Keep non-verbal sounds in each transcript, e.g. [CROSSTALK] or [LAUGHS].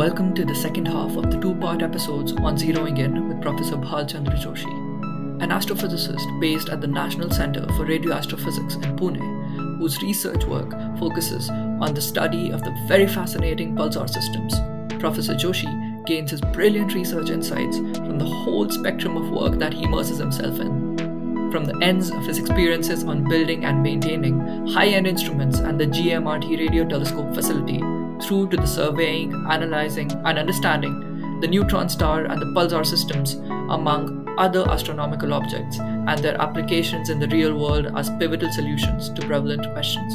Welcome to the second half of the two part episodes on Zeroing In with Professor Bhal Chandra Joshi, an astrophysicist based at the National Center for Radio Astrophysics in Pune, whose research work focuses on the study of the very fascinating pulsar systems. Professor Joshi gains his brilliant research insights from the whole spectrum of work that he immerses himself in. From the ends of his experiences on building and maintaining high end instruments and the GMRT radio telescope facility through to the surveying, analyzing, and understanding the neutron star and the pulsar systems, among other astronomical objects, and their applications in the real world as pivotal solutions to prevalent questions.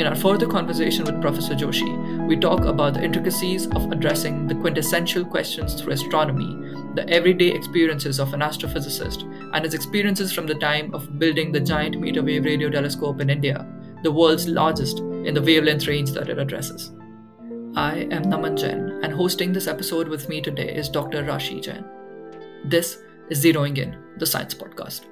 In our further conversation with Professor Joshi, we talk about the intricacies of addressing the quintessential questions through astronomy, the everyday experiences of an astrophysicist, and his experiences from the time of building the giant meter wave radio telescope in India, the world's largest in the wavelength range that it addresses. I am Naman Jain, and hosting this episode with me today is Dr. Rashi Jain. This is Zeroing In, the Science Podcast.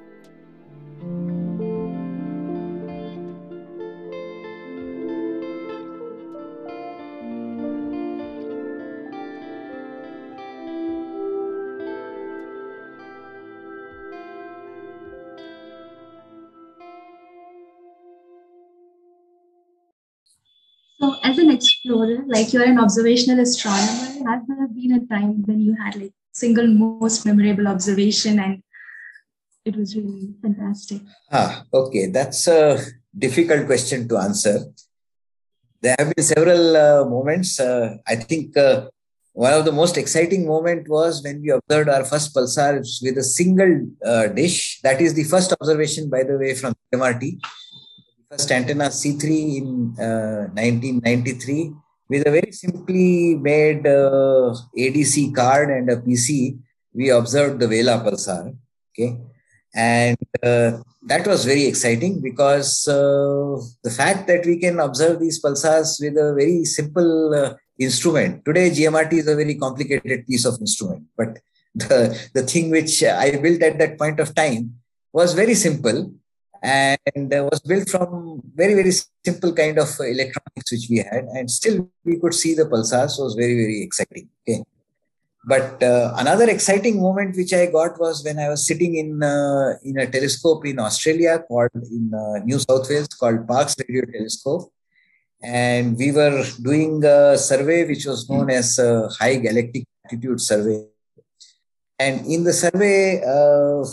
Like you're an observational astronomer, has there been a time when you had like single most memorable observation and it was really fantastic? Ah, okay, that's a difficult question to answer. There have been several uh, moments. Uh, I think uh, one of the most exciting moment was when we observed our first pulsar with a single uh, dish. That is the first observation, by the way, from MRT first antenna C3 in uh, 1993 with a very simply made uh, ADC card and a PC. We observed the Vela pulsar. Okay. And uh, that was very exciting because uh, the fact that we can observe these pulsars with a very simple uh, instrument. Today, GMRT is a very complicated piece of instrument, but [LAUGHS] the, the thing which I built at that point of time was very simple and was built from very very simple kind of electronics which we had. And still we could see the pulsars so it was very very exciting okay? But uh, another exciting moment which i got was when i was sitting in uh, in a telescope in australia called in uh, new south wales called parkes radio telescope. And we were doing a survey which was known as high galactic latitude survey. And in the survey uh,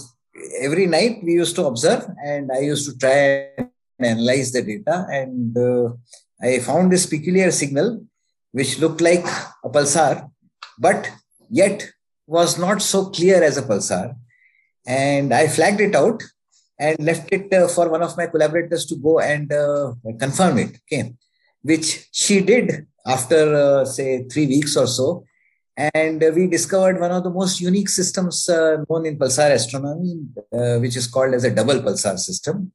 every night we used to observe and I used to try and analyze the data. And uh, I found this peculiar signal which looked like a pulsar, but yet was not so clear as a pulsar. And I flagged it out and left it uh, for one of my collaborators to go and uh, confirm it. Okay, which she did after uh, say three weeks or so and we discovered one of the most unique systems uh, known in pulsar astronomy, uh, which is called as a double pulsar system,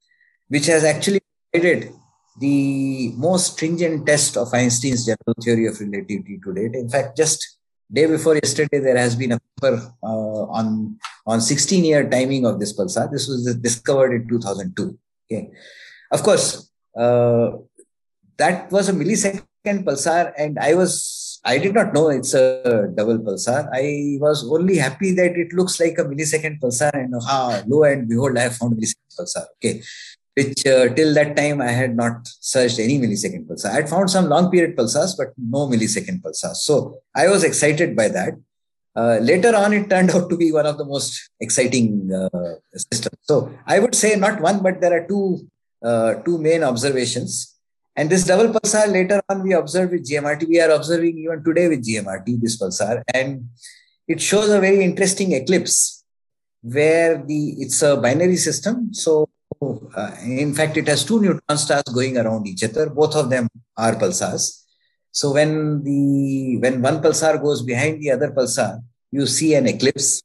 which has actually provided the most stringent test of Einstein's general theory of relativity to date. In fact, just day before yesterday, there has been a paper uh, on on 16 year timing of this pulsar. This was discovered in 2002. Okay, of course, uh, that was a millisecond pulsar, and I was I did not know it's a double pulsar. I was only happy that it looks like a millisecond pulsar, and ah, lo and behold, I have found millisecond pulsar. Okay, which uh, till that time I had not searched any millisecond pulsar. I had found some long period pulsars, but no millisecond pulsars. So I was excited by that. Uh, later on, it turned [LAUGHS] out to be one of the most exciting uh, systems. So I would say not one, but there are two uh, two main observations. And this double pulsar later on we observed with GMRT. We are observing even today with GMRT this pulsar, and it shows a very interesting eclipse where the it's a binary system. So uh, in fact, it has two neutron stars going around each other. Both of them are pulsars. So when the when one pulsar goes behind the other pulsar, you see an eclipse.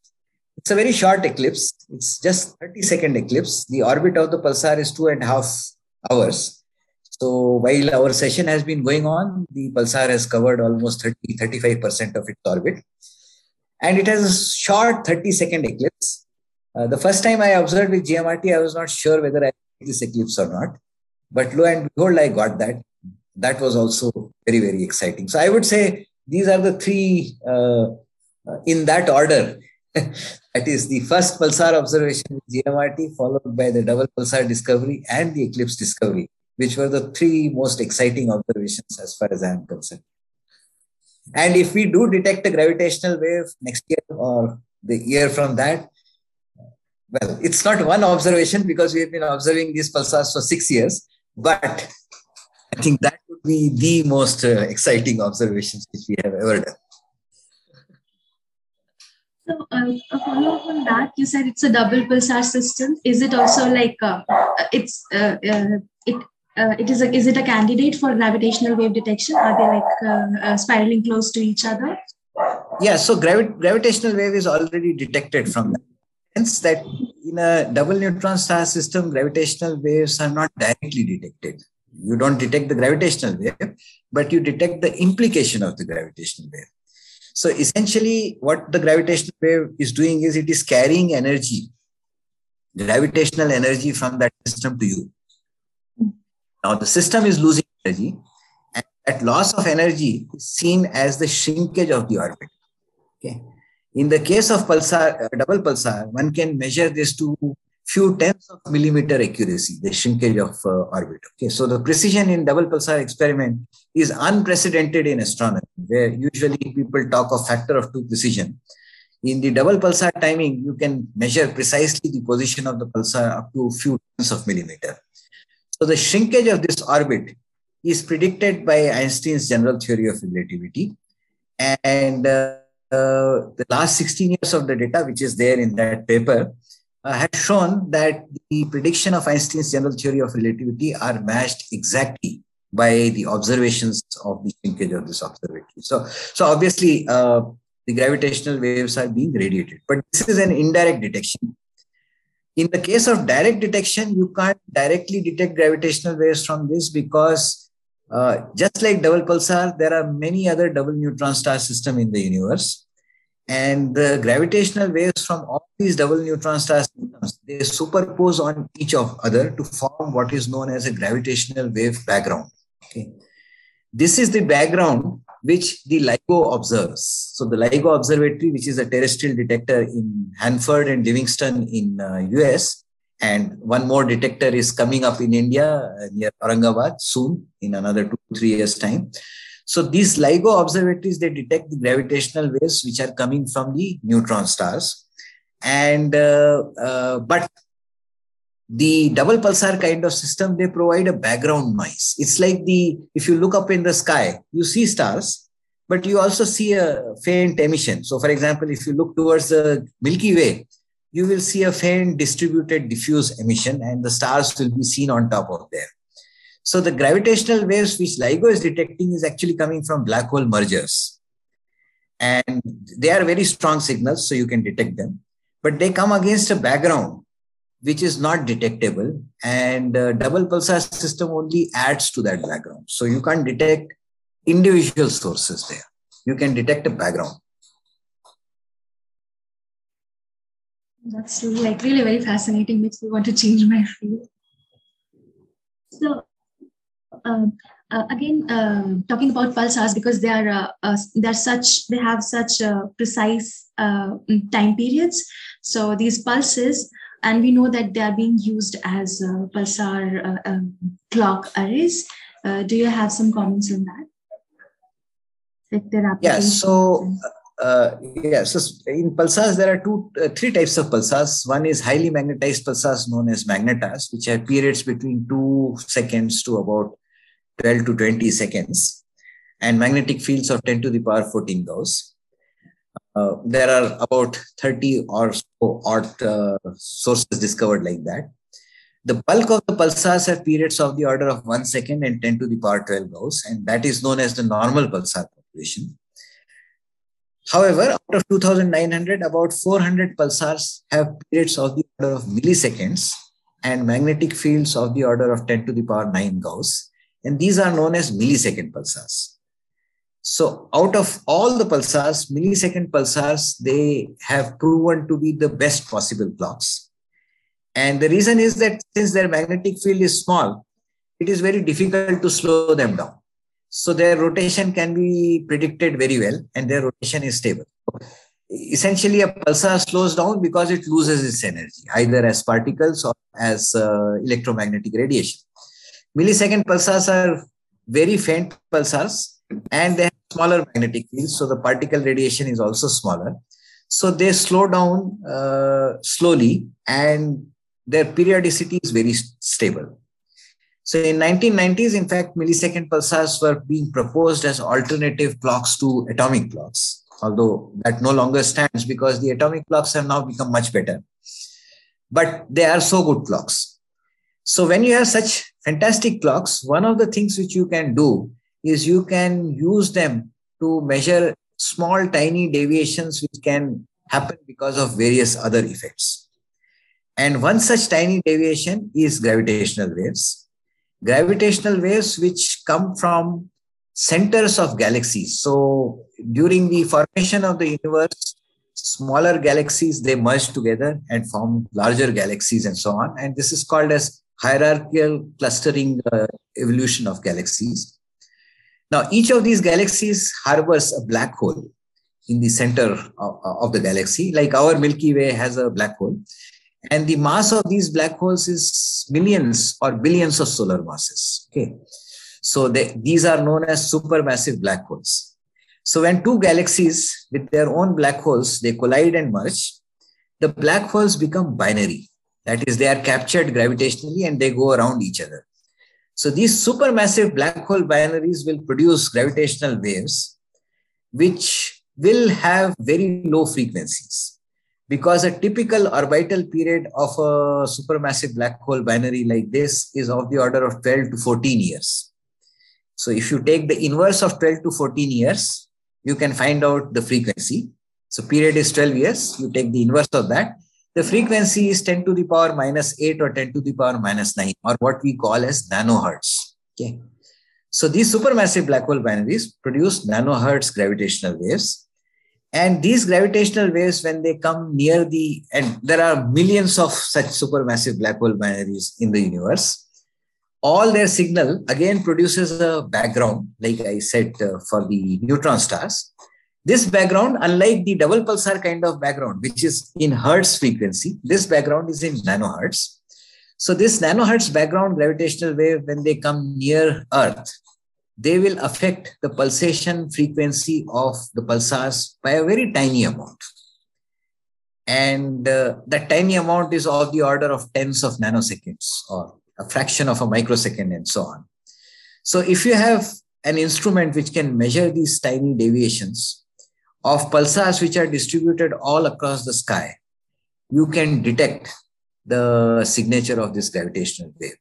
It's a very short eclipse. It's just 30 second eclipse. The orbit of the pulsar is two and a half hours. So while our session has been going on, the pulsar has covered almost 30, 35% of its orbit. And it has a short 30 second eclipse. Uh, the first time I observed with GMRT, I was not sure whether I this eclipse or not. But lo and behold, I got that. That was also very, very exciting. So I would say these are the three uh, in that order. [LAUGHS] that is the first pulsar observation with GMRT, followed by the double pulsar discovery and the eclipse discovery, which were the three most exciting observations as far as I am concerned. And if we do detect a gravitational wave next year or the year from that, well, it's not one observation because we have been observing these pulsars for six years, but I think that would be the most uh, exciting observations which we have ever done. So, uh, a follow up on that, you said it's a double pulsar system. Is it also like uh, it's uh, uh it uh, it is a is it a candidate for gravitational wave detection? Are they like uh, spiraling close to each other? Yeah, so gravi- gravitational wave is already detected from that. Hence, that in a double neutron star system, gravitational waves are not directly detected. You don't detect the gravitational wave, but you detect the implication of the gravitational wave. So essentially, what the gravitational wave is doing is it is carrying energy, gravitational energy from that system to you. Now the system is losing energy, and that loss of energy is seen as the shrinkage of the orbit. Okay. In the case of pulsar, uh, double pulsar, one can measure this to few tenths of millimeter accuracy, the shrinkage of uh, orbit. Okay, so the precision in double pulsar experiment is unprecedented in astronomy, where usually people talk of factor of two precision. In the double pulsar timing, you can measure precisely the position of the pulsar up to few tenths of millimeter. So the shrinkage of this orbit is predicted by Einstein's general theory of relativity. And uh, uh, the last 16 years of the data, which is there in that paper, uh, has shown that the prediction of Einstein's general theory of relativity are matched exactly by the observations of the shrinkage of this observatory. So, so obviously, uh, the gravitational waves are being radiated, but this is an indirect detection. In the case of direct detection, you can't directly detect gravitational waves from this because uh, just like double pulsar, there are many other double neutron star system in the universe. And the gravitational waves from all these double neutron star systems, they superpose on each of other to form what is known as a gravitational wave background. Okay. This is the background which the LIGO observes. So the LIGO Observatory, which is a terrestrial detector in Hanford and Livingston in uh, US, and one more detector is coming up in India uh, near Aurangabad soon in another two, three years time. So these LIGO observatories, they detect the gravitational waves which are coming from the neutron stars. And, uh, uh, but the double pulsar kind of system, they provide a background noise. It's like the, if you look up in the sky, you see stars, but you also see a faint emission. So for example, if you look towards the Milky Way, you will see a faint distributed diffuse emission and the stars will be seen on top of there. So the gravitational waves which LIGO is detecting is actually coming from black hole mergers. And they are very strong signals, so you can detect them. But they come against a background which is not detectable. And uh, double pulsar system only adds to that background. So you can't detect individual sources there. You can detect a background. That's really, like really very fascinating. Makes me want to change my field. So um, uh, again, uh, talking about pulsars because they are uh, they're such they have such precise time periods. So these pulses, and we know that they are being used as pulsar um, clock arrays. do you have some comments on that? Like their yeah. So. Uh, yeah, so in pulsars, there are two, uh, three types of pulsars. One is highly magnetized pulsars known as magnetars, which have periods between two seconds to about 12 to 20 seconds and magnetic fields of 10 to the power 14 Gauss. Uh, there are about 30 or so odd uh, sources discovered like that. The bulk of the pulsars have periods of the order of 1 second and 10 to the power 12 Gauss, and that is known as the normal pulsar population. However, out of 2900, about 400 pulsars have periods of the order of milliseconds and magnetic fields of the order of 10 to the power 9 Gauss. And these are known as millisecond pulsars. So out of all the pulsars, millisecond pulsars, they have proven to be the best possible clocks. And the reason is that since their magnetic field is small, it is very difficult to slow them down. So their rotation can be predicted very well and their rotation is stable. Essentially, a pulsar slows down because it loses its energy, either as particles or as uh, electromagnetic radiation. Millisecond pulsars are very faint pulsars and they smaller magnetic fields. So the particle radiation is also smaller. So they slow down uh, slowly and their periodicity is very stable. So in 1990s, in fact, millisecond pulsars were being proposed as alternative clocks to atomic clocks, although that no longer stands because the atomic clocks have now become much better. But they are so good clocks. So when you have such fantastic clocks, one of the things which you can do is you can use them to measure small, tiny deviations which can happen because of various other effects. And one such tiny deviation is gravitational waves. Gravitational waves which come from centers of galaxies. So during the formation of the universe, smaller galaxies they merge together and form larger galaxies and so on. And this is called as hierarchical clustering uh, evolution of galaxies. Now, each of these galaxies harbors a black hole in the center of, of, the galaxy, like our Milky Way has a black hole. And the mass of these black holes is millions or billions of solar masses. Okay. So they, these are known as supermassive black holes. So when two galaxies with their own black holes, they collide and merge, the black holes become binary. That is, they are captured gravitationally and they go around each other. So these supermassive black hole binaries will produce gravitational waves, which will have very low frequencies. Because a typical orbital period of a supermassive black hole binary like this is of the order of 12 to 14 years. So if you take the inverse of 12 to 14 years, you can find out the frequency. So period is 12 years. You take the inverse of that the frequency is 10 to the power minus 8 or 10 to the power minus 9 or what we call as nanohertz. Okay. So these supermassive black hole binaries produce nanohertz gravitational waves. And these gravitational waves, when they come near the, and there are millions of such supermassive black hole binaries in the universe, all their signal again produces a background, like I said uh, for the neutron stars. This background, unlike the double pulsar kind of background, which is in hertz frequency, this background is in nanohertz. So this nanohertz background gravitational wave, when they come near Earth, they will affect the pulsation frequency of the pulsars by a very tiny amount. And uh, that tiny amount is of the order of tens of nanoseconds or a fraction of a microsecond and so on. So if you have an instrument which can measure these tiny deviations, of pulsars which are distributed all across the sky, you can detect the signature of this gravitational wave.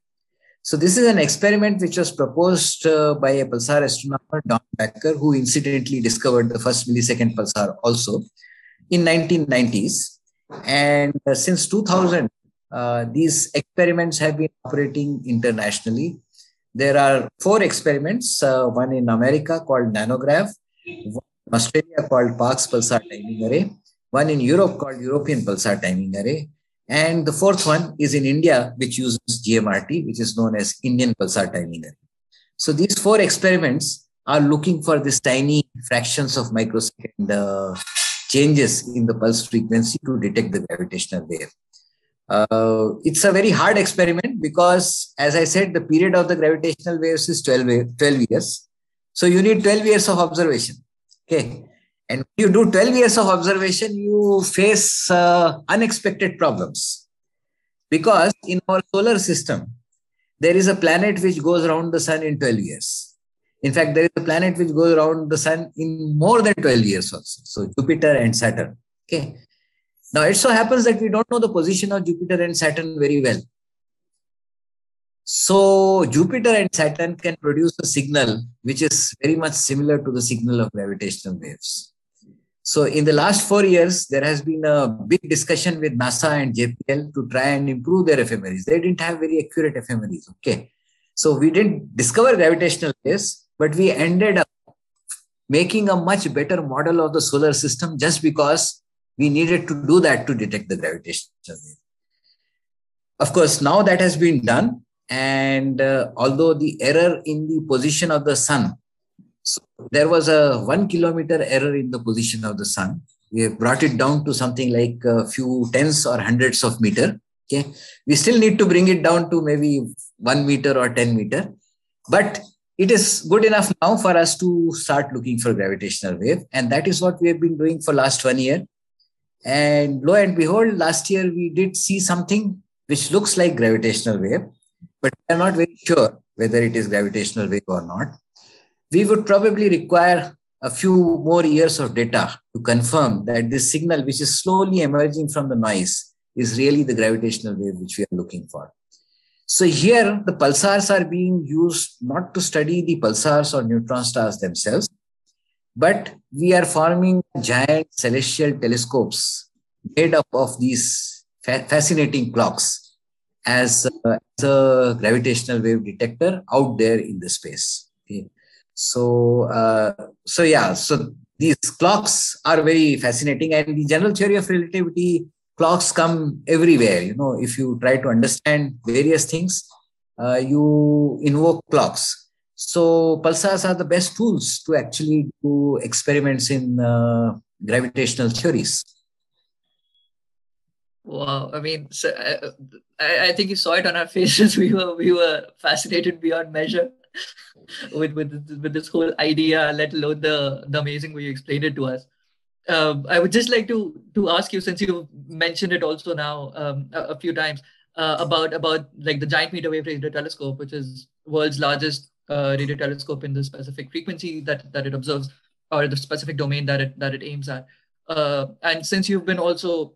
So this is an experiment which was proposed uh, by a pulsar astronomer, Don Backer, who incidentally discovered the first millisecond pulsar also in 1990s. And uh, since 2000, uh, these experiments have been operating internationally. There are four experiments, uh, one in America called NANOGrav, one Australia called Parkes Pulsar Timing Array, one in Europe called European Pulsar Timing Array, and the fourth one is in India, which uses GMRT, which is known as Indian Pulsar Timing Array. So these four experiments are looking for these tiny fractions of microsecond uh, changes in the pulse frequency to detect the gravitational wave. Uh, it's a very hard experiment because, as I said, the period of the gravitational waves is 12, 12 years. So you need 12 years of observation. Okay. And you do 12 years of observation, you face uh, unexpected problems. Because in our solar system, there is a planet which goes around the sun in 12 years. In fact, there is a planet which goes around the sun in more than 12 years also. So Jupiter and Saturn. Okay. Now it so happens that we don't know the position of Jupiter and Saturn very well. So Jupiter and Saturn can produce a signal which is very much similar to the signal of gravitational waves. So in the last four years, there has been a big discussion with NASA and JPL to try and improve their ephemeris. They didn't have very accurate ephemeris. Okay. So we didn't discover gravitational waves, but we ended up making a much better model of the solar system just because we needed to do that to detect the gravitational wave. Of course, now that has been done, and uh, although the error in the position of the sun So there was a one kilometer error in the position of the sun. We have brought it down to something like a few tens or hundreds of meter. Okay, we still need to bring it down to maybe one meter or 10 meter, but it is good enough now for us to start looking for gravitational wave. And that is what we have been doing for last one year. And lo and behold, last year we did see something which looks like gravitational wave, but we are not very sure whether it is gravitational wave or not. We would probably require a few more years of data to confirm that this signal, which is slowly emerging from the noise, is really the gravitational wave which we are looking for. So here the pulsars are being used not to study the pulsars or neutron stars themselves, but we are forming giant celestial telescopes made up of these fa- fascinating clocks as, as, a gravitational wave detector out there in the space. Okay. So, uh, so yeah, so these clocks are very fascinating, and the general theory of relativity clocks come everywhere. You know, if you try to understand various things, uh, you invoke clocks. So pulsars are the best tools to actually do experiments in uh, gravitational theories. Wow, I mean, so, uh, I, I think you saw it on our [LAUGHS] faces. We were we were fascinated beyond measure [LAUGHS] with with with this whole idea, let alone the the amazing way you explained it to us uh, I would just like to to ask you, since you mentioned it also now um, a, a, few times, uh, about about like the Giant Meter Wave Radio Telescope, which is world's largest uh, radio telescope in the specific frequency that that it observes, or the specific domain that it that it aims at. Uh, and since you've been also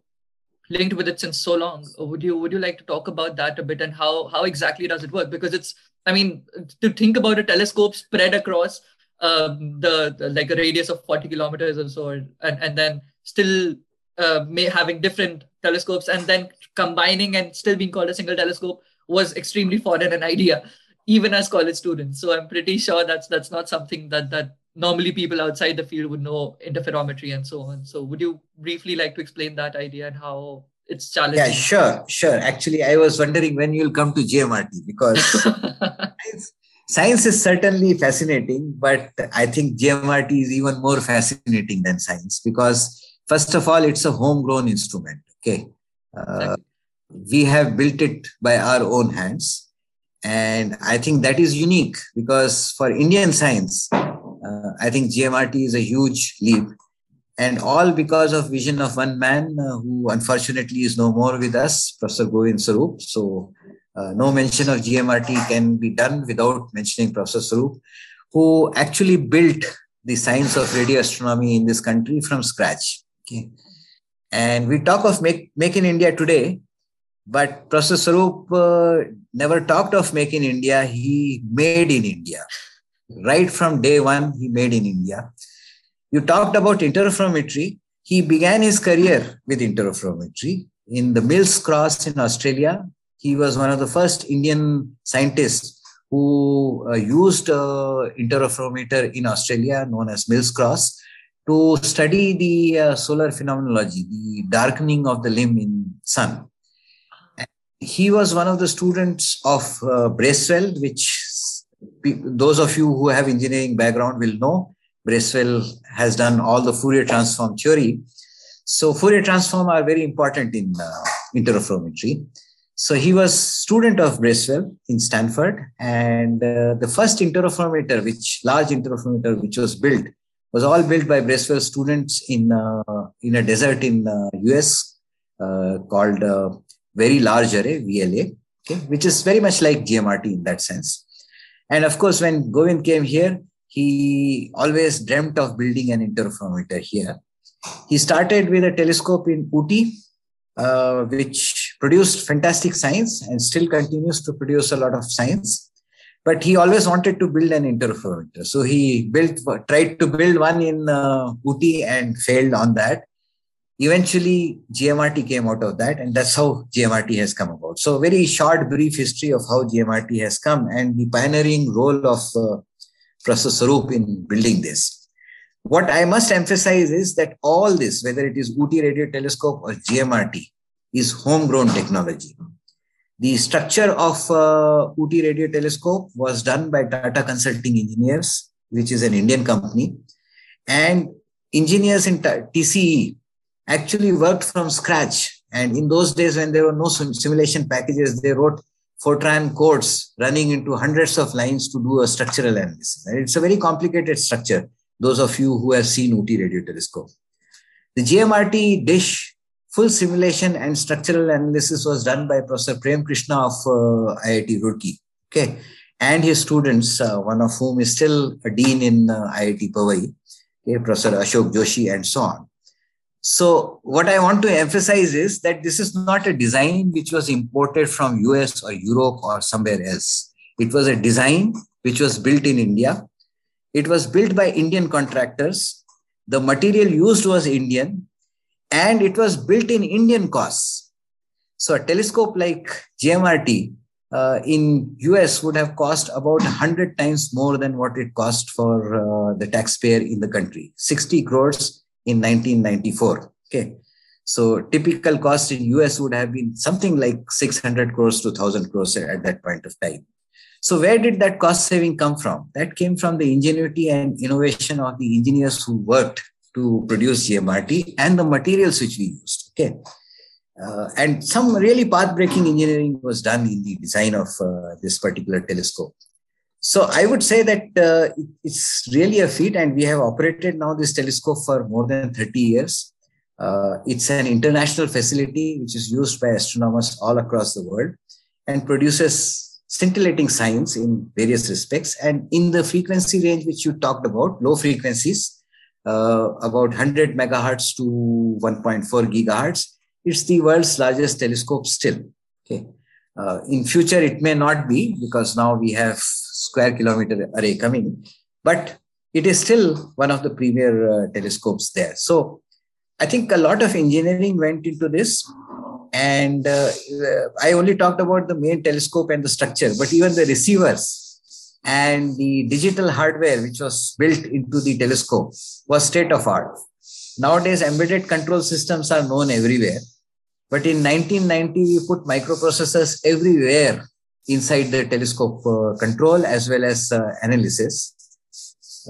linked with it since so long, would you would you like to talk about that a bit and how how exactly does it work? Because it's I mean to think about a telescope spread across um, the, the, like a radius of 40 kilometers or so, and, and then still uh, may, having different telescopes and then combining and still being called a single telescope was extremely foreign an idea, even as college students. So I'm pretty sure that's that's not something that that normally people outside the field would know interferometry and so on. So would you briefly like to explain that idea and how it's challenging? Yeah, sure, sure. Actually, I was wondering when you'll come to GMRT because [LAUGHS] science is certainly fascinating, but I think GMRT is even more fascinating than science because, first of all, it's a homegrown instrument. Okay. Uh, we have built it by our own hands. And I think that is unique because for Indian science, uh, I think GMRT is a huge leap. And all because of vision of one man uh, who unfortunately is no more with us, Professor Govind Sarup. So uh, no mention of GMRT can be done without mentioning Professor Sarup, who actually built the science of radio astronomy in this country from scratch. Okay. And we talk of make, make in India today, but Professor Sarup uh, never talked of make in India. He made in India. Right from day one, he made in India. You talked about interferometry. He began his career with interferometry in the Mills Cross in Australia he was one of the first Indian scientists who uh, used uh, interferometer in Australia, known as Mills Cross, to study the uh, solar phenomenology, the darkening of the limb in sun. And he was one of the students of uh, Bracewell, which those of you who have engineering background will know. Bracewell has done all the Fourier transform theory. So Fourier transform are very important in uh, interferometry. So he was student of Bracewell in Stanford, and uh, the first interferometer, which large interferometer, which was built, was all built by Bracewell students in uh, in a desert in uh, US uh, called uh, Very Large Array (VLA), okay, which is very much like GMRT in that sense. And of course, when Govind came here, he always dreamt of building an interferometer here. He started with a telescope in Ooty, uh, which produced fantastic science and still continues to produce a lot of science. But he always wanted to build an interferometer. So he built, tried to build one in uh, Ooty and failed on that. Eventually, GMRT came out of that, and that's how GMRT has come about. So, very short, brief history of how GMRT has come and the pioneering role of uh, Professor Sarup in building this. What I must emphasize is that all this, whether it is Ooty Radio Telescope or GMRT, is homegrown technology. The structure of uh, Ooty Radio Telescope was done by Tata Consulting Engineers which is an Indian company, and engineers in TCE actually worked from scratch. And in those days, when there were no simulation packages, they wrote Fortran codes running into hundreds of lines to do a structural analysis. And it's a very complicated structure. Those of you who have seen Ooty radio telescope. The GMRT dish full simulation and structural analysis was done by Professor Prem Krishna of uh, IIT Roorkee. Okay. And his students, uh, one of whom is still a dean in uh, IIT Powai, okay, Professor Ashok Joshi, and so on. So what I want to emphasize is that this is not a design which was imported from US or Europe or somewhere else. It was a design which was built in India. It was built by Indian contractors. The material used was Indian and it was built in Indian costs. So a telescope like GMRT uh, in US would have cost about 100 times more than what it cost for uh, the taxpayer in the country. 60 crores in 1994. Okay. So typical cost in US would have been something like 600 crores to 1000 crores at that point of time. So where did that cost saving come from? That came from the ingenuity and innovation of the engineers who worked to produce GMRT and the materials which we used. Okay. Uh, and some really path-breaking engineering was done in the design of uh, this particular telescope. So I would say that uh, it's really a feat, and we have operated now this telescope for more than 30 years. Uh, it's an international facility which is used by astronomers all across the world and produces scintillating science in various respects. And in the frequency range which you talked about, low frequencies, uh, about 100 megahertz to 1.4 gigahertz, it's the world's largest telescope still. Okay. Uh, in future, it may not be because now we have square kilometer array coming, but it is still one of the premier uh, telescopes there. So I think a lot of engineering went into this. And uh, I only talked about the main telescope and the structure, but even the receivers and the digital hardware which was built into the telescope was state of art. Nowadays, embedded control systems are known everywhere. But in 1990, we put microprocessors everywhere inside the telescope uh, control as well as uh, analysis.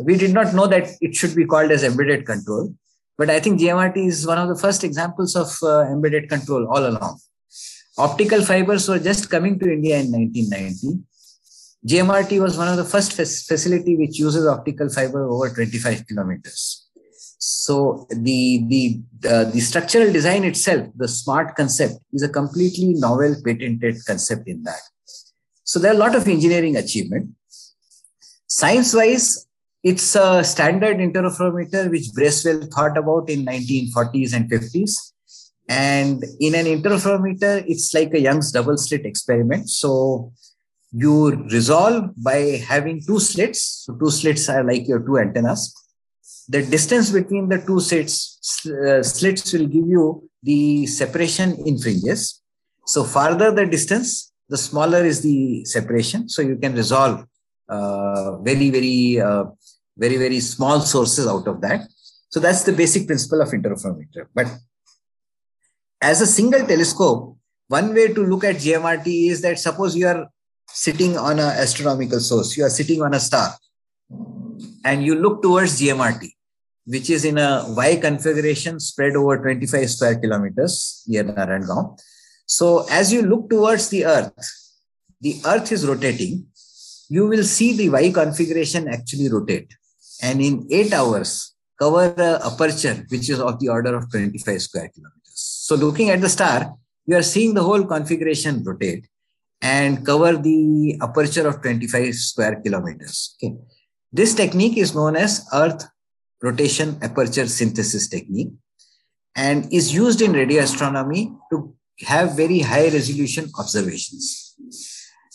We did not know that it should be called as embedded control, but I think GMRT is one of the first examples of uh, embedded control all along. Optical fibers were just coming to India in 1990. GMRT was one of the first facility which uses optical fiber over 25 kilometers. So the the uh, the structural design itself, the smart concept, is a completely novel patented concept in that. So there are a lot of engineering achievement. Science-wise, it's a standard interferometer which Bracewell thought about in 1940s and 50s. And in an interferometer, it's like a Young's double slit experiment. So you resolve by having two slits. So two slits are like your two antennas. The distance between the two slits, uh, slits will give you the separation in fringes. So farther the distance, the smaller is the separation. So you can resolve uh, very, very, uh, very, very small sources out of that. So that's the basic principle of interferometer. But as a single telescope, one way to look at GMRT is that suppose you are sitting on an astronomical source, you are sitting on a star, and you look towards GMRT, which is in a Y configuration spread over 25 square kilometers near Narayangaon. So as you look towards the Earth, the Earth is rotating. You will see the Y configuration actually rotate. And in eight hours, cover the aperture, which is of the order of 25 square kilometers. So looking at the star, you are seeing the whole configuration rotate and cover the aperture of 25 square kilometers. Okay. This technique is known as Earth rotation aperture synthesis technique and is used in radio astronomy to have very high resolution observations.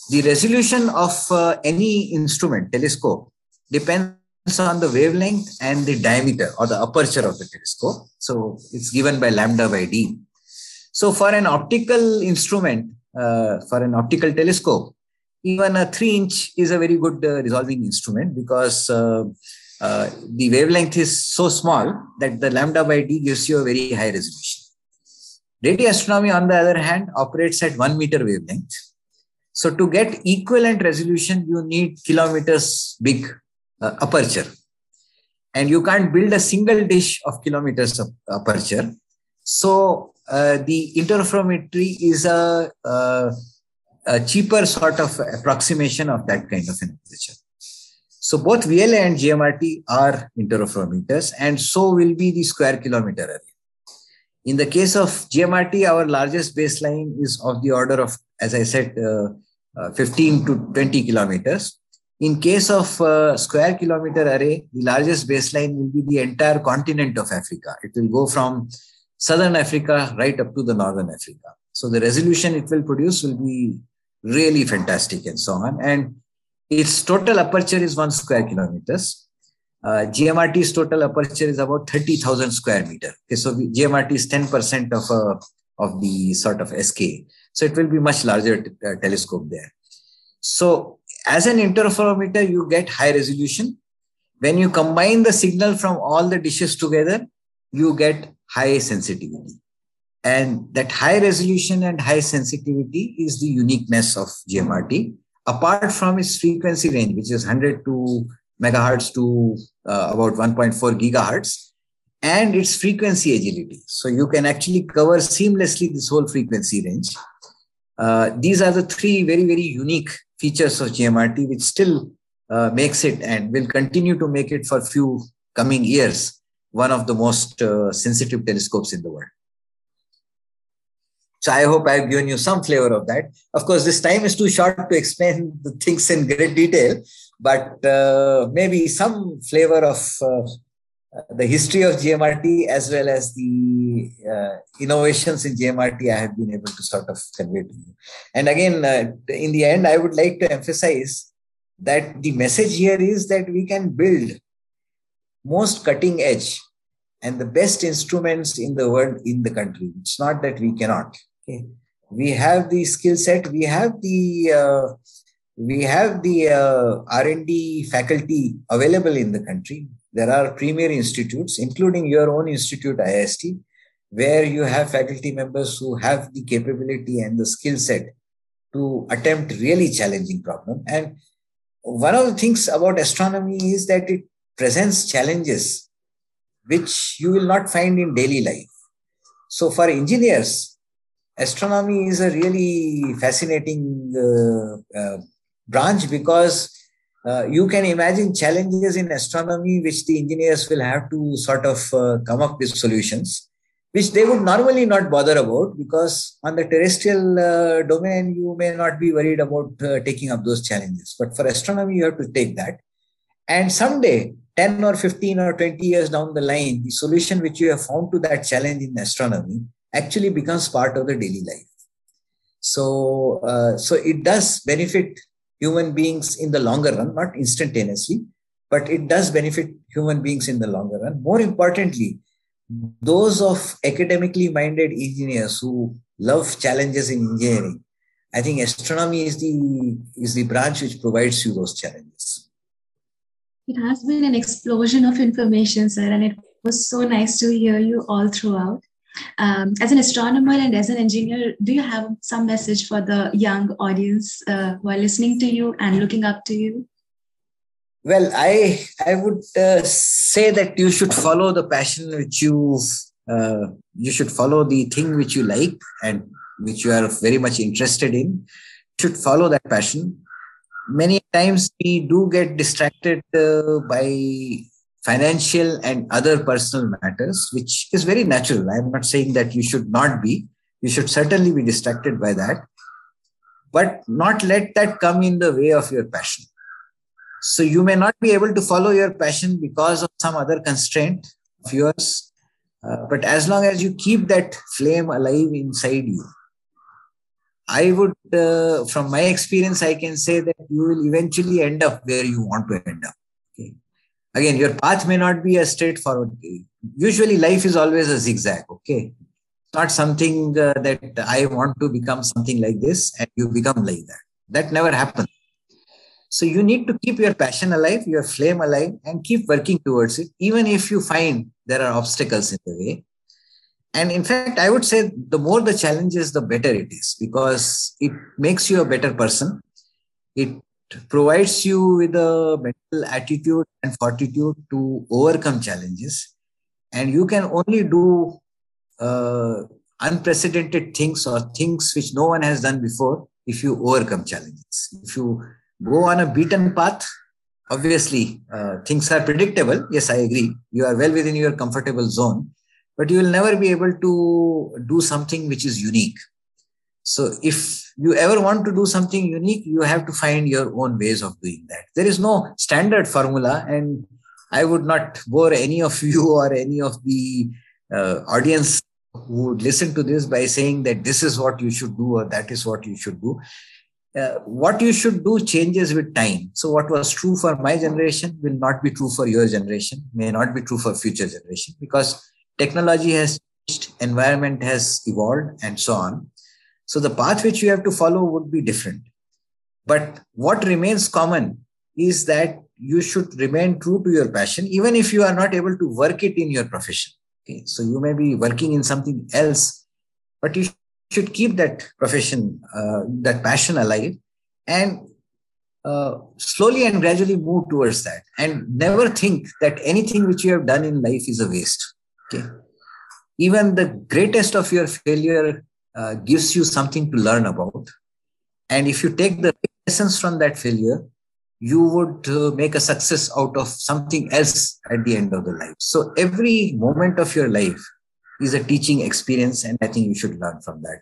The resolution of uh, any instrument, telescope, depends on the wavelength and the diameter or the aperture of the telescope. So it's given by lambda by d. So for an optical instrument, uh, for an optical telescope, even a three inch is a very good uh, resolving instrument because uh, uh, the wavelength is so small that the lambda by d gives you a very high resolution. Radio astronomy, on the other hand, operates at one meter wavelength. So to get equivalent resolution, you need kilometers big uh, aperture. And you can't build a single dish of kilometers of aperture. So uh, the interferometry is a, a, a, cheaper sort of approximation of that kind of an aperture. So both VLA and GMRT are interferometers, and so will be the square kilometer array. In the case of GMRT, our largest baseline is of the order of, as I said, uh, uh, 15 to 20 kilometers. In case of uh, square kilometer array, the largest baseline will be the entire continent of Africa. It will go from southern Africa right up to the northern Africa. So the resolution it will produce will be really fantastic and so on. And its total aperture is one square kilometers. Uh, GMRT's total aperture is about 30,000 square meter. Okay, so GMRT is 10% of, uh, of the sort of SK. So it will be much larger t- uh, telescope there. So as an interferometer, you get high resolution. When you combine the signal from all the dishes together, you get high sensitivity. And that high resolution and high sensitivity is the uniqueness of GMRT, apart from its frequency range, which is 100 to megahertz to uh, about 1.4 gigahertz, and its frequency agility. So you can actually cover seamlessly this whole frequency range. Uh, these are the three very, very unique features of GMRT, which still uh, makes it and will continue to make it for few coming years one of the most uh, sensitive telescopes in the world. So I hope I've given you some flavor of that. Of course, this time is too short to explain the things in great detail, but uh, maybe some flavor of uh, the history of GMRT as well as the uh, innovations in GMRT I have been able to sort of convey to you. And again, uh, in the end, I would like to emphasize that the message here is that we can build most cutting edge and the best instruments in the world in the country. It's not that we cannot. Okay? We have the skill set. We have the uh, we have the uh, R&D faculty available in the country. There are premier institutes, including your own institute, IIST, where you have faculty members who have the capability and the skill set to attempt really challenging problem. And one of the things about astronomy is that it presents challenges which you will not find in daily life. So, for engineers, astronomy is a really fascinating uh, uh, branch because uh, you can imagine challenges in astronomy which the engineers will have to sort of uh, come up with solutions which they would normally not bother about because on the terrestrial uh, domain you may not be worried about uh, taking up those challenges but for astronomy you have to take that and someday 10 or 15 or 20 years down the line, the solution which you have found to that challenge in astronomy actually becomes part of the daily life. So, uh, so it does benefit human beings in the longer run, not instantaneously, but it does benefit human beings in the longer run. More importantly, those of academically minded engineers who love challenges in engineering, I think astronomy is the is the branch which provides you those challenges. It has been an explosion of information, sir, and it was so nice to hear you all throughout. Um, as an astronomer and as an engineer, do you have some message for the young audience uh, who are listening to you and looking up to you? Well, I I would uh, say that you should follow the passion which you uh, you should follow the thing which you like and which you are very much interested in. Should follow that passion many times we do get distracted uh, by financial and other personal matters, which is very natural. I'm not saying that you should not be. You should certainly be distracted by that, but not let that come in the way of your passion. So you may not be able to follow your passion because of some other constraint of yours. Uh, but as long as you keep that flame alive inside you, I would, uh, from my experience, I can say that you will eventually end up where you want to end up. Again, your path may not be a straightforward. Usually, life is always a zigzag. Okay, it's not something uh, that I want to become something like this and you become like that. That never happens. So you need to keep your passion alive, your flame alive, and keep working towards it, even if you find there are obstacles in the way and in fact i would say the more the challenge is the better it is because it makes you a better person it provides you with a mental attitude and fortitude to overcome challenges. And you can only do uh, unprecedented things or things which no one has done before if you overcome challenges. If you go on a beaten path, obviously uh, things are predictable. Yes, I agree. You are well within your comfortable zone, but you will never be able to do something which is unique. So if you ever want to do something unique, you have to find your own ways of doing that. There is no standard formula, and I would not bore any of you [LAUGHS] or any of the uh, audience who would listen to this by saying that this is what you should do or that is what you should do. Uh, what you should do changes with time. So, what was true for my generation will not be true for your generation, may not be true for future generation because technology has changed, environment has evolved, and so on. So the path which you have to follow would be different. But what remains common is that you should remain true to your passion, even if you are not able to work it in your profession. Okay. So you may be working in something else, but you should keep that profession, uh, that passion alive and uh, slowly and gradually move towards that and never think that anything which you have done in life is a waste. Okay. Even the greatest of your failure uh, gives you something to learn about. And if you take the lessons from that failure, you would uh, make a success out of something else at the end of the life. So every moment of your life is a teaching experience, and I think you should learn from that.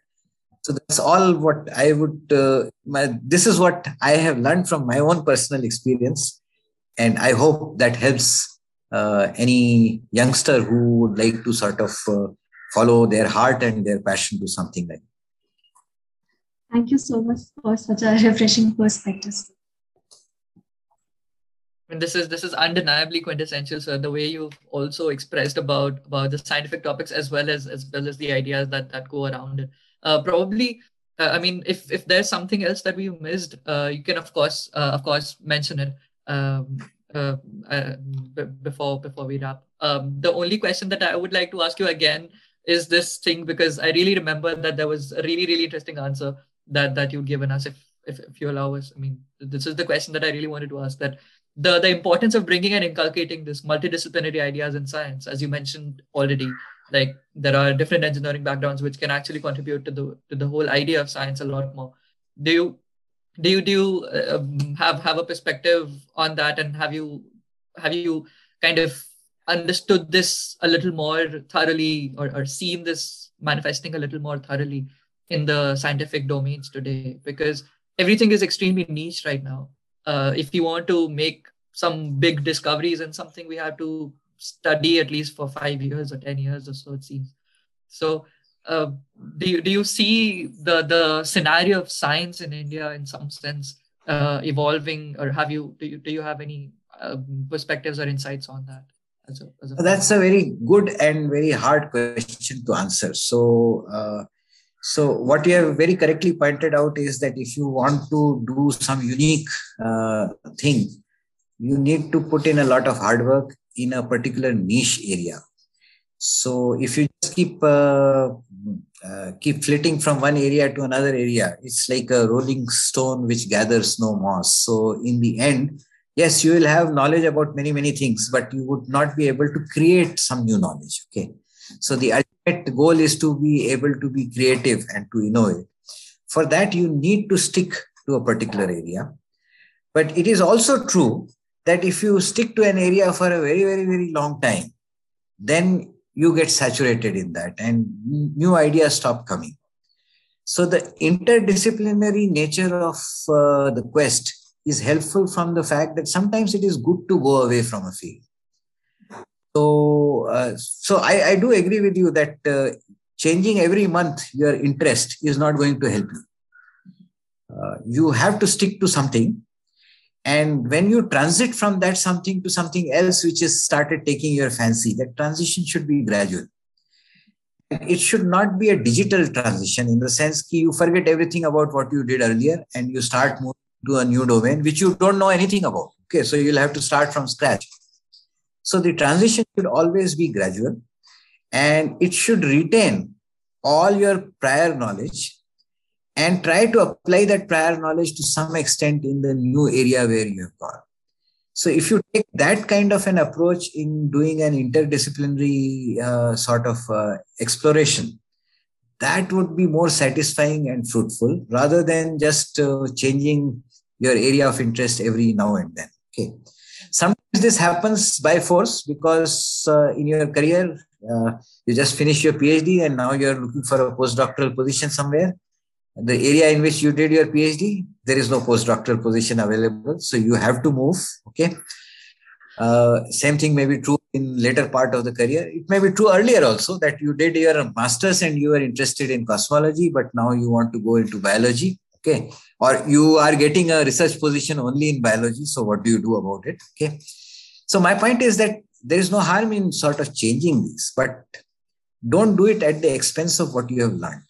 So that's all what I would. Uh, my, this is what I have learned from my own personal experience, and I hope that helps uh, any youngster who would like to sort of uh, follow their heart and their passion to something like that. Thank you so much for such a refreshing perspective. And this is this is undeniably quintessential, sir. The way you've also expressed about about the scientific topics as well as as well as the ideas that that go around it. Uh, probably, uh, I mean, if if there's something else that we missed, uh, you can of course uh, of course mention it um, uh, uh, b- before before we wrap. Um, the only question that I would like to ask you again is this thing because I really remember that there was a really really interesting answer that that you'd given us if if, if you allow us. I mean, this is the question that I really wanted to ask that the the importance of bringing and inculcating this multidisciplinary ideas in science, as you mentioned already. Like there are different engineering backgrounds which can actually contribute to the to the whole idea of science a lot more. Do you do you do you um, have have a perspective on that and have you have you kind of understood this a little more thoroughly or, or seen this manifesting a little more thoroughly in the scientific domains today because everything is extremely niche right now. Uh, if you want to make some big discoveries in something we have to study at least for five years or 10 years or so it seems. So uh, do, you, do you see the, the scenario of science in india in some sense uh, evolving or have you do, you do you have any um, perspectives or insights on that as a, as a That's a very good and very hard question to answer. So, uh, so what you have very correctly pointed out is that if you want to do some unique uh, thing, you need to put in a lot of hard work in a particular niche area. So if you just keep uh, uh, keep flitting from one area to another area, it's like a rolling stone which gathers no moss. So in the end, yes you will have knowledge about many many things but you would not be able to create some new knowledge okay? So the ultimate goal is to be able to be creative and to innovate. For that you need to stick to a particular area. But it is also true that if you stick to an area for a very very very long time then you get saturated in that and new ideas stop coming. So the interdisciplinary nature of uh, the quest is helpful from the fact that sometimes it is good to go away from a field. So, uh, so I, I, do agree with you that uh, changing every month your interest is not going to help you. Uh, you have to stick to something. And when you transit from that something to something else, which has started taking your fancy, that transition should be gradual. It should not be a digital transition in the sense that you forget everything about what you did earlier and you start moving to a new domain which you don't know anything about. Okay, so you'll have to start from scratch. So the transition should always be gradual and it should retain all your prior knowledge and try to apply that prior knowledge to some extent in the new area where you have gone. So if you take that kind of an approach in doing an interdisciplinary uh, sort of uh, exploration, that would be more satisfying and fruitful rather than just uh, changing your area of interest every now and then. Okay. Sometimes this happens by force because uh, in your career, uh, you just finish your PhD and now you're looking for a postdoctoral position somewhere. The area in which you did your PhD, there is no postdoctoral position available. So you have to move. Okay. Uh, same thing may be true in later part of the career. It may be true earlier also that you did your master's and you were interested in cosmology, but now you want to go into biology. Okay. Or you are getting a research position only in biology. So what do you do about it? Okay. So my point is that there is no harm in sort of changing this, but don't do it at the expense of what you have learned.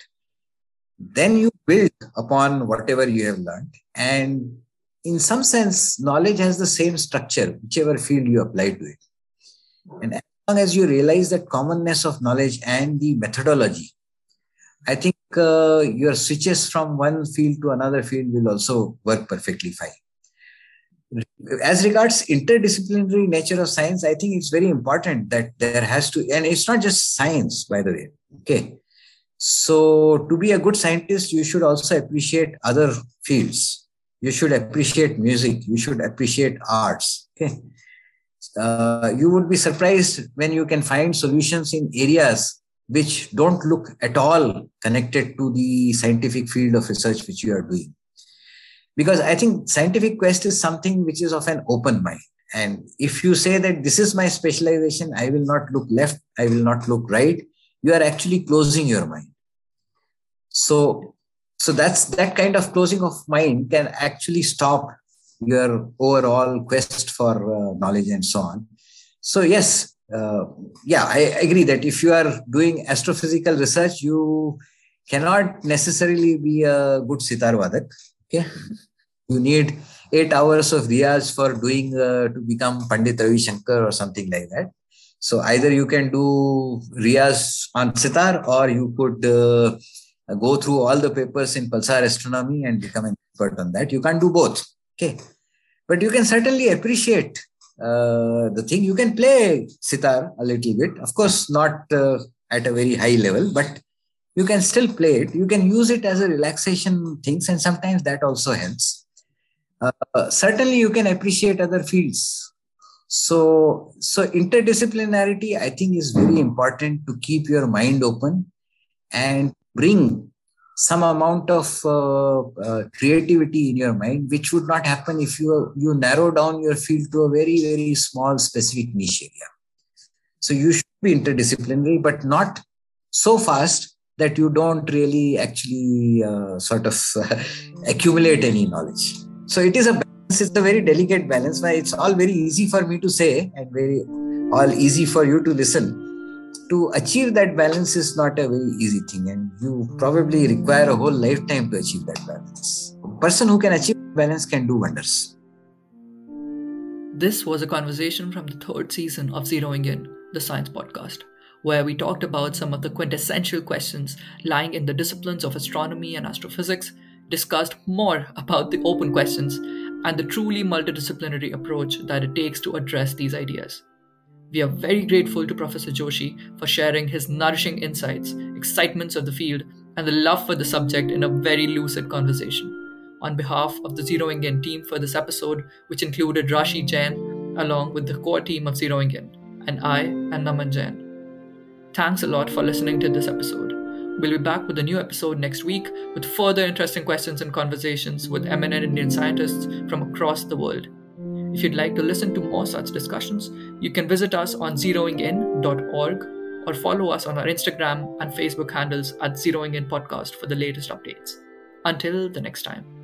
Then you build upon whatever you have learned and in some sense, knowledge has the same structure, whichever field you apply to it. And as long as you realize that commonness of knowledge and the methodology, I think uh, your switches from one field to another field will also work perfectly fine. As regards interdisciplinary nature of science, I think it's very important that there has to, and it's not just science, by the way. Okay. So, to be a good scientist, you should also appreciate other fields you should appreciate music you should appreciate arts okay uh, you would be surprised when you can find solutions in areas which don't look at all connected to the scientific field of research which you are doing. Because i think scientific quest is something which is of an open mind. And if you say that this is my specialization i will not look left i will not look right you are actually closing your mind. So so that's that kind of closing of mind can actually stop your overall quest for uh, knowledge and so on. So yes uh, yeah i agree that if you are doing astrophysical research you cannot necessarily be a good sitar vadak okay [LAUGHS] you need 8 hours of riyaz for doing uh, to become pandit ravi shankar or something like that so either you can do riyaz on sitar or you could uh, go through all the papers in pulsar astronomy and become an expert on that. You can't do both. Okay. But you can certainly appreciate uh, the thing. You can play sitar a little bit. Of course, not uh, at a very high level, but you can still play it. You can use it as a relaxation things, and sometimes that also helps. Uh, certainly, you can appreciate other fields. So, so interdisciplinarity, I think, is very important to keep your mind open and bring some amount of uh, uh, creativity in your mind, which would not happen if you you narrow down your field to a very very small specific niche area. So you should be interdisciplinary, but not so fast that you don't really actually uh, sort of [LAUGHS] accumulate any knowledge. So it is a balance. It's a very delicate balance. Why it's all very easy for me to say and very all easy for you to listen to achieve that balance is not a very easy thing and you probably require a whole lifetime to achieve that balance. A person who can achieve balance can do wonders. This was a conversation from the third season of zeroing in the science podcast where we talked about some of the quintessential questions lying in the disciplines of astronomy and astrophysics discussed more about the open questions and the truly multidisciplinary approach that it takes to address these ideas we are very grateful to Professor Joshi for sharing his nourishing insights, excitements of the field, and the love for the subject in a very lucid conversation. On behalf of the Zeroing In team for this episode, which included Rashi Jain, along with the core team of Zeroing In, and I and Naman Jain. Thanks a lot for listening to this episode. We'll be back with a new episode next week with further interesting questions and conversations with eminent Indian scientists from across the world. If you'd like to listen to more such discussions, you can visit us on zeroingin.org or follow us on our Instagram and Facebook handles at Zeroing In Podcast for the latest updates. Until the next time.